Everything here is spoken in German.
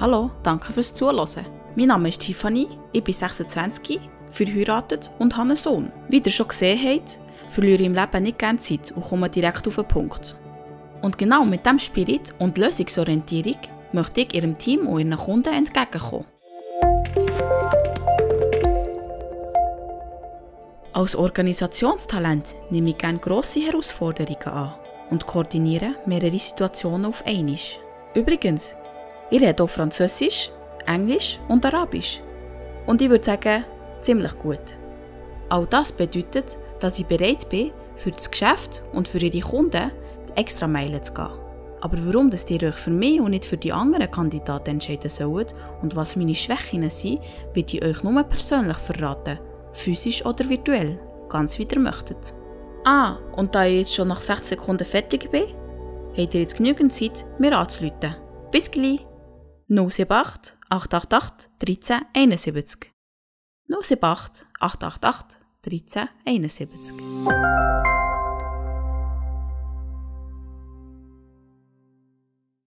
Hallo, danke fürs Zuhören. Mein Name ist Tiffany, ich bin 26, verheiratet und habe einen Sohn. Wie ihr schon gesehen habt, verliere ich im Leben nicht gerne Zeit und komme direkt auf den Punkt. Und genau mit diesem Spirit und Lösungsorientierung möchte ich Ihrem Team und Ihren Kunden entgegenkommen. Als Organisationstalent nehme ich gerne grosse Herausforderungen an und koordiniere mehrere Situationen auf einmal. Übrigens, ich rede auch Französisch, Englisch und Arabisch. Und ich würde sagen, ziemlich gut. Auch das bedeutet, dass ich bereit bin, für das Geschäft und für Ihre Kunden die extra Meilen zu gehen. Aber warum dass ihr euch für mich und nicht für die anderen Kandidaten entscheiden sollt und was meine Schwächen sind, wird ich euch nur persönlich verraten, physisch oder virtuell, ganz wie ihr möchtet. Ah, und da ich jetzt schon nach 6 Sekunden fertig bin, habt ihr jetzt genügend Zeit, mir anzuleiten. Bis gleich! 078 888 13 71 078 888 13 71